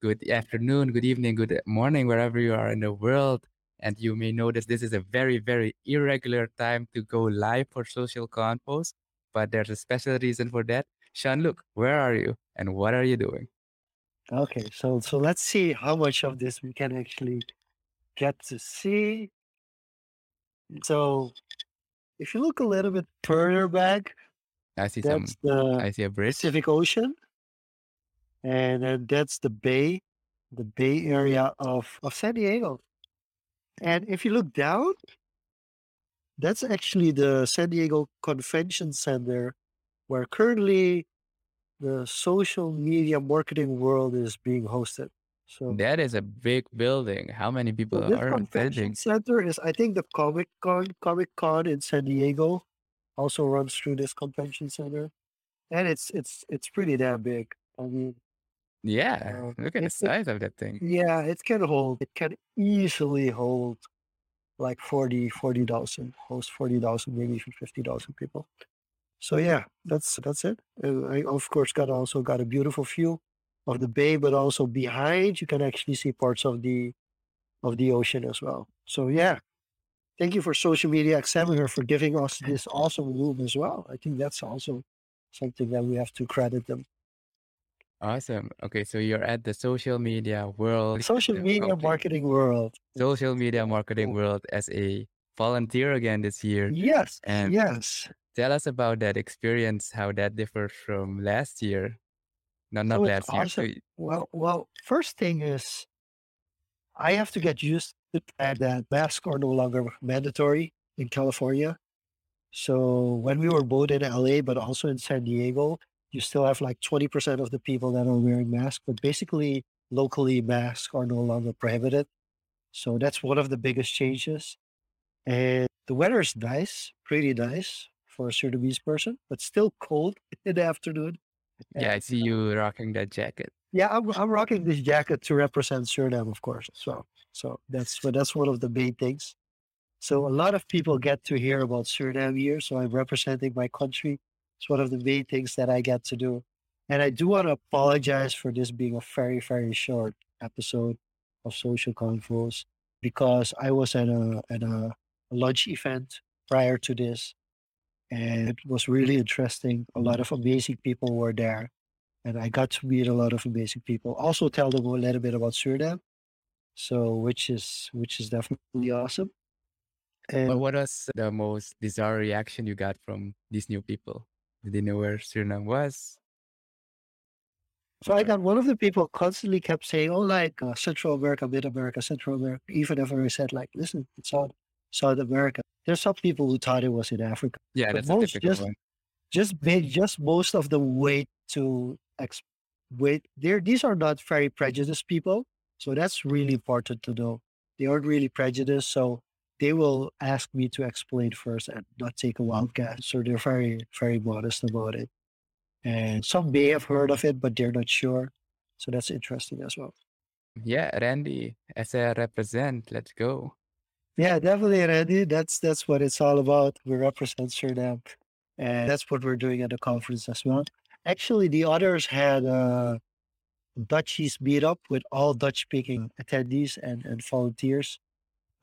good afternoon, good evening, good morning, wherever you are in the world. And you may notice this is a very, very irregular time to go live for social confoes, but there's a special reason for that. Jean-Luc, where are you and what are you doing? Okay, so so let's see how much of this we can actually get to see. So if you look a little bit further back, I see some, the I see a bridge. Pacific Ocean, and then that's the bay, the bay mm-hmm. area of, of San Diego. And if you look down, that's actually the San Diego Convention Center, where currently the social media marketing world is being hosted. So That is a big building. How many so people this are convention center is, I think, the Comic Con Comic Con in San Diego also runs through this convention center, and it's it's it's pretty damn big. I mean, Yeah, uh, look at the it size of that thing. yeah, it can hold. It can easily hold like 40 40,000, host 40,000, maybe even 50,000 people. So yeah, that's that's it. And I of course got also got a beautiful view of the bay, but also behind you can actually see parts of the of the ocean as well. So yeah, thank you for social media examiner for giving us this awesome room as well. I think that's also something that we have to credit them. Awesome. Okay, so you're at the social media world, Social media okay, marketing world. social media marketing world as a volunteer again this year. Yes, And yes. tell us about that experience, how that differs from last year. No, not So it's last year. So awesome. Well, well, first thing is I have to get used to the fact that masks are no longer mandatory in California. So when we were both in LA, but also in San Diego, you still have like 20% of the people that are wearing masks, but basically locally masks are no longer prohibited. So that's one of the biggest changes. And the weather is nice, pretty nice for a Surinamese person, but still cold in the afternoon. yeah, I see uh you rocking that jacket. yeah, I'm, I'm rocking this jacket to represent Suriname, of course. So, so that's but that's one of the main things. So a lot of people get to hear about Suriname here. So I'm representing my country. It's one of the main things that I get to do. And I do want to apologize for this being a very, very short episode of Social Confoes because I was at a at a lunch event prior to this, and it was really interesting. A lot of amazing people were there, and I got to meet a lot of amazing people. Also, tell them a little bit about Suriname, so which is which is definitely awesome. And what was the most bizarre reaction you got from these new people? Did they know where Suriname was? so I got one of the people constantly kept saying, "Oh, like uh, Central America, Mid America, Central America." Even if I said, "Like, listen, it's South South America," there's some people who thought it was in Africa, Yeah, but that's a most typical just one. just made just most of the wait to ex- wait. There, these are not very prejudiced people, so that's really important to know. They aren't really prejudiced, so they will ask me to explain first and not take a wild guess. So they're very very modest about it. And some may have heard of it, but they're not sure. So that's interesting as well. Yeah, Randy, as a represent, let's go. Yeah, definitely, Randy. That's that's what it's all about. We represent Suriname, and that's what we're doing at the conference as well. Actually, the others had a Dutchies meetup with all Dutch-speaking attendees and, and volunteers.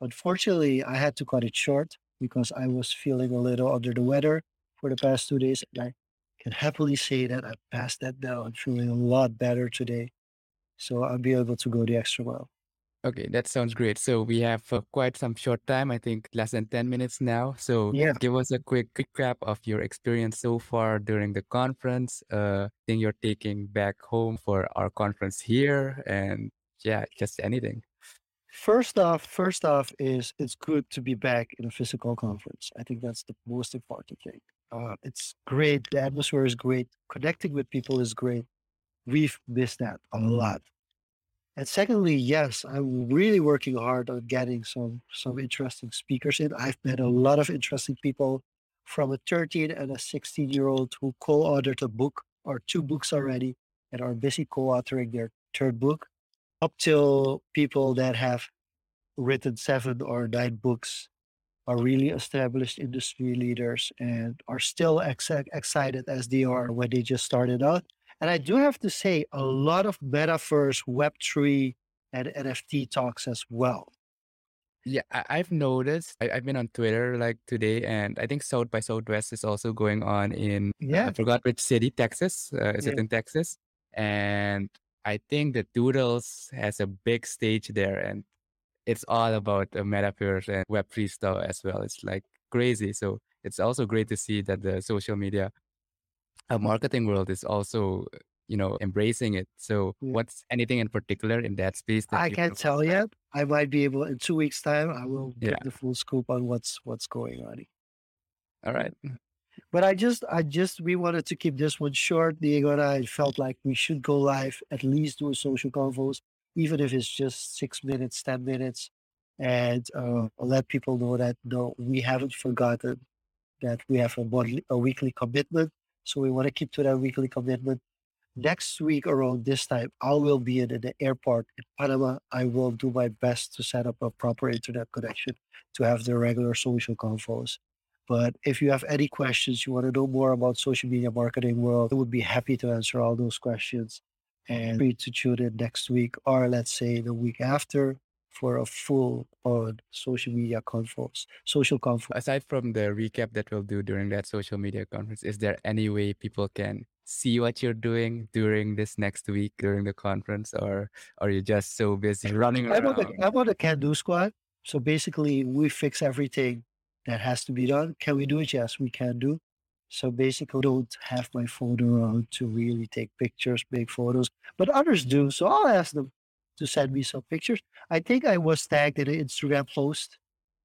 Unfortunately, I had to cut it short because I was feeling a little under the weather for the past two days, and I can happily say that I passed that now. I'm feeling a lot better today, so I'll be able to go the extra mile. Okay, that sounds great. So we have uh, quite some short time, I think less than 10 minutes now. So Yeah. give us a quick recap of your experience so far during the conference, uh, thing you're taking back home for our conference here, and yeah, just anything. First off, first off is it's good to be back in a physical conference. I think that's the most important thing. Uh, it's great. The atmosphere is great. Connecting with people is great. We've missed that a lot. And secondly, yes, I'm really working hard on getting some some interesting speakers in. I've met a lot of interesting people from a 13 and a 16 year old who co-authored a book or two books already and are busy co-authoring their third book, up till people that have written seven or nine books are really established industry leaders and are still ex- excited as they are when they just started out. And I do have to say, a lot of metaverse, Web3, and NFT talks as well. Yeah, I've noticed. I, I've been on Twitter like today, and I think South by Southwest is also going on in Yeah, I forgot which city, Texas. Uh, is it in Texas? And I think the Doodles has a big stage there, and it's all about the metaverse and Web3 stuff as well. It's like crazy. So it's also great to see that the social media uh, marketing world is also, you know, embracing it. So yeah. what's anything in particular in that space that I can't tell yet. I might be able in two weeks' time. I will Yeah. get the full scoop on what's what's going on. All right. But I just, I just, we wanted to keep this one short. Diego and I felt like we should go live, at least do a social confoes, even if it's just six minutes, 10 minutes, and uh, let people know that no, we haven't forgotten that we have a, monthly, a weekly commitment. So we want to keep to that weekly commitment. Next week around this time, I will be in, in the airport in Panama. I will do my best to set up a proper internet connection to have the regular social confoes. But if you have any questions, you want to know more about social media marketing world, I would be happy to answer all those questions. And free to tune in next week or let's say the week after for a full on social media conference, social conference. Aside from the recap that we'll do during that social media conference, is there any way people can see what you're doing during this next week during the conference, or are you just so busy running I'm on the around? I'm on the can do squad. So basically we fix everything that has to be done. Can we do it? Yes, we can do. So basically don't have my phone around to really take pictures, make photos, but others do. So I'll ask them to send me some pictures. I think I was tagged in an Instagram post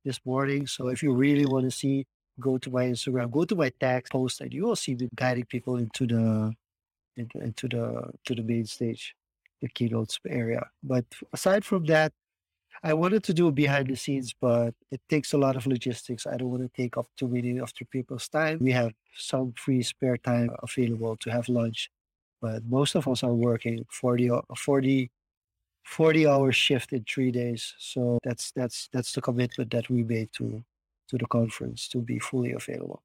this morning. So if you really want to see, go to my Instagram, go to my tag post, and you will see me guiding people into the into, into the to the main stage, the keynotes area. But aside from that, I wanted to do behind the scenes, but it takes a lot of logistics. I don't want to take up too many of the people's time. We have some free spare time available to have lunch, but most of us are working 40, ho- 40 40 hour shift in three days. So that's that's that's the commitment that we made to to the conference to be fully available.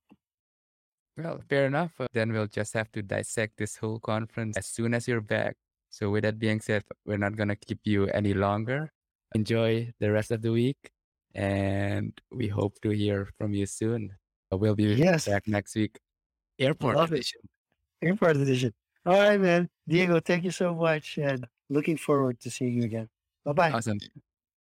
Well, fair enough. Uh, Then we'll just have to dissect this whole conference as soon as you're back. So, with that being said, we're not going to keep you any longer. Enjoy the rest of the week, and we hope to hear from you soon. We'll be Yes, back next week. Airport love it. edition. Airport edition. All right, man. Diego, thank you so much, and looking forward to seeing you again. Bye bye. Awesome.